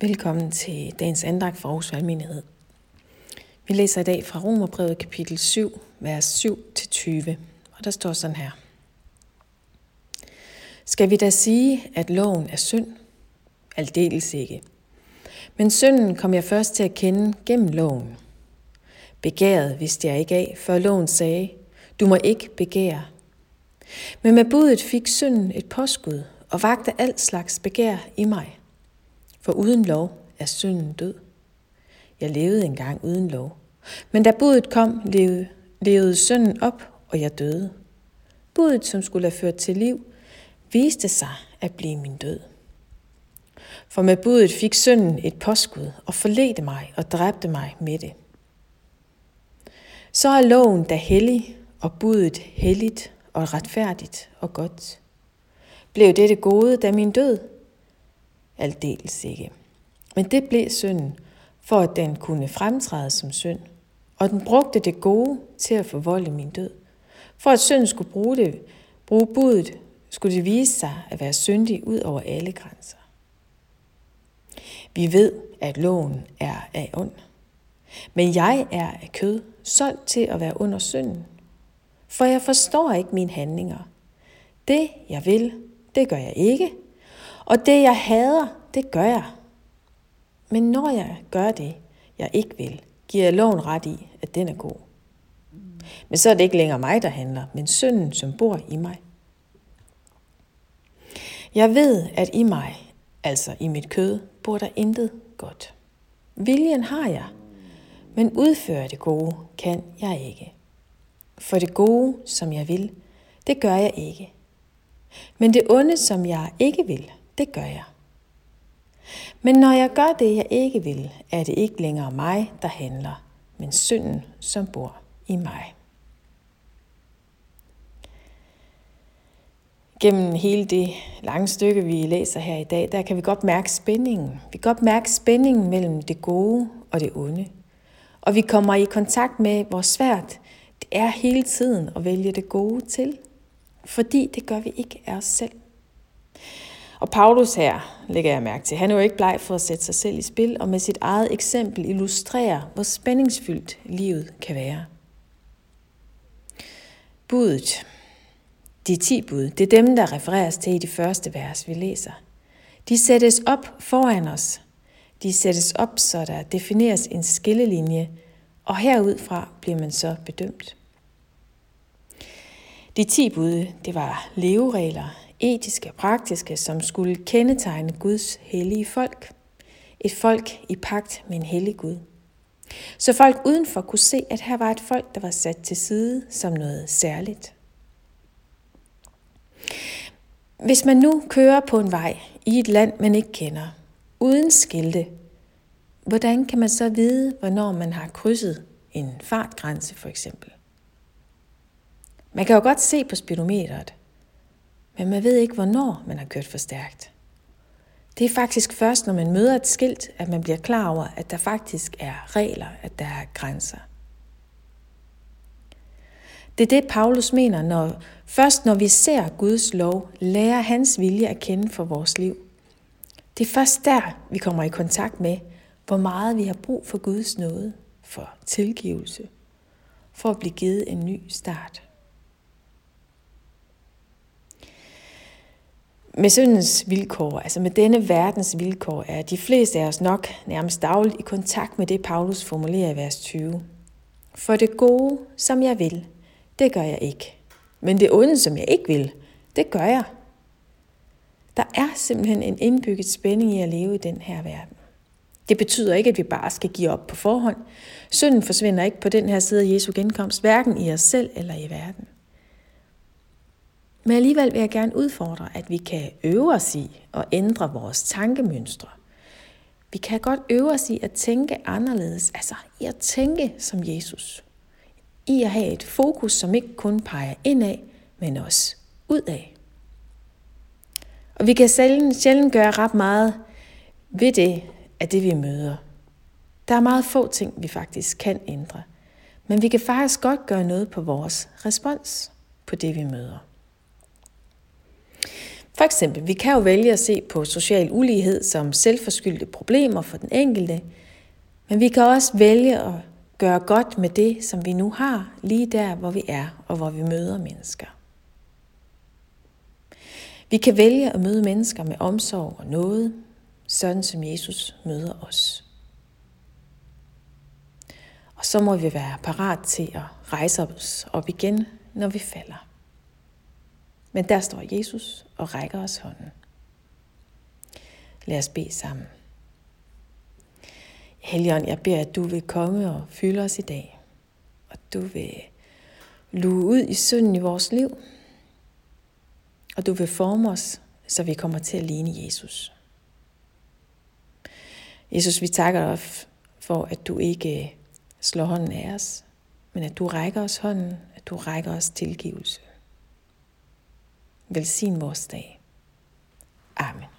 Velkommen til dagens andagt fra Aarhus Valgmenighed. Vi læser i dag fra Romerbrevet kapitel 7, vers 7-20, og der står sådan her. Skal vi da sige, at loven er synd? Aldeles ikke. Men synden kom jeg først til at kende gennem loven. Begæret vidste jeg ikke af, før loven sagde, du må ikke begære. Men med budet fik synden et påskud og vagte alt slags begær i mig. For uden lov er synden død. Jeg levede engang uden lov. Men da budet kom, levede, levede synden op, og jeg døde. Budet, som skulle have ført til liv, viste sig at blive min død. For med budet fik synden et påskud og forledte mig og dræbte mig med det. Så er loven da hellig, og budet helligt og retfærdigt og godt. Blev det det gode, da min død? Aldeles ikke. Men det blev synden, for at den kunne fremtræde som synd. Og den brugte det gode til at forvolde min død. For at synden skulle bruge, det, bruge budet, skulle det vise sig at være syndig ud over alle grænser. Vi ved, at loven er af ond. Men jeg er af kød, solgt til at være under synden. For jeg forstår ikke mine handlinger. Det, jeg vil, det gør jeg ikke. Og det, jeg hader, det gør jeg. Men når jeg gør det, jeg ikke vil, giver jeg loven ret i, at den er god. Men så er det ikke længere mig, der handler, men synden, som bor i mig. Jeg ved, at i mig, altså i mit kød, bor der intet godt. Viljen har jeg, men udføre det gode kan jeg ikke. For det gode, som jeg vil, det gør jeg ikke. Men det onde, som jeg ikke vil, det gør jeg. Men når jeg gør det, jeg ikke vil, er det ikke længere mig, der handler, men synden, som bor i mig. Gennem hele det lange stykke, vi læser her i dag, der kan vi godt mærke spændingen. Vi kan godt mærke spændingen mellem det gode og det onde. Og vi kommer i kontakt med, hvor svært det er hele tiden at vælge det gode til. Fordi det gør vi ikke af os selv. Og Paulus her, lægger jeg mærke til, han er jo ikke bleg for at sætte sig selv i spil, og med sit eget eksempel illustrerer, hvor spændingsfyldt livet kan være. Budet, de ti bud, det er dem, der refereres til i de første vers, vi læser. De sættes op foran os. De sættes op, så der defineres en skillelinje, og herudfra bliver man så bedømt. De ti bud, det var leveregler, etiske og praktiske, som skulle kendetegne Guds hellige folk. Et folk i pagt med en hellig Gud. Så folk udenfor kunne se, at her var et folk, der var sat til side som noget særligt. Hvis man nu kører på en vej i et land, man ikke kender, uden skilte, hvordan kan man så vide, hvornår man har krydset en fartgrænse for eksempel? Man kan jo godt se på speedometeret, men man ved ikke, hvornår man har kørt for stærkt. Det er faktisk først, når man møder et skilt, at man bliver klar over, at der faktisk er regler, at der er grænser. Det er det, Paulus mener, når først når vi ser Guds lov, lærer hans vilje at kende for vores liv. Det er først der, vi kommer i kontakt med, hvor meget vi har brug for Guds nåde, for tilgivelse, for at blive givet en ny start. Med syndens vilkår, altså med denne verdens vilkår, er de fleste af os nok nærmest dagligt i kontakt med det, Paulus formulerer i vers 20. For det gode, som jeg vil, det gør jeg ikke. Men det onde, som jeg ikke vil, det gør jeg. Der er simpelthen en indbygget spænding i at leve i den her verden. Det betyder ikke, at vi bare skal give op på forhånd. Synden forsvinder ikke på den her side af Jesu genkomst, hverken i os selv eller i verden. Men alligevel vil jeg gerne udfordre, at vi kan øve os i at ændre vores tankemønstre. Vi kan godt øve os i at tænke anderledes, altså i at tænke som Jesus. I at have et fokus, som ikke kun peger indad, men også udad. Og vi kan sjældent, sjældent gøre ret meget ved det af det, vi møder. Der er meget få ting, vi faktisk kan ændre. Men vi kan faktisk godt gøre noget på vores respons på det, vi møder. For eksempel, vi kan jo vælge at se på social ulighed som selvforskyldte problemer for den enkelte, men vi kan også vælge at gøre godt med det, som vi nu har, lige der, hvor vi er og hvor vi møder mennesker. Vi kan vælge at møde mennesker med omsorg og noget, sådan som Jesus møder os. Og så må vi være parat til at rejse os op igen, når vi falder. Men der står Jesus og rækker os hånden. Lad os bede sammen. Helligånd, jeg beder, at du vil komme og fylde os i dag. Og du vil luge ud i synden i vores liv. Og du vil forme os, så vi kommer til at ligne Jesus. Jesus, vi takker dig for, at du ikke slår hånden af os, men at du rækker os hånden, at du rækker os tilgivelse. Velsign vores dag. Amen.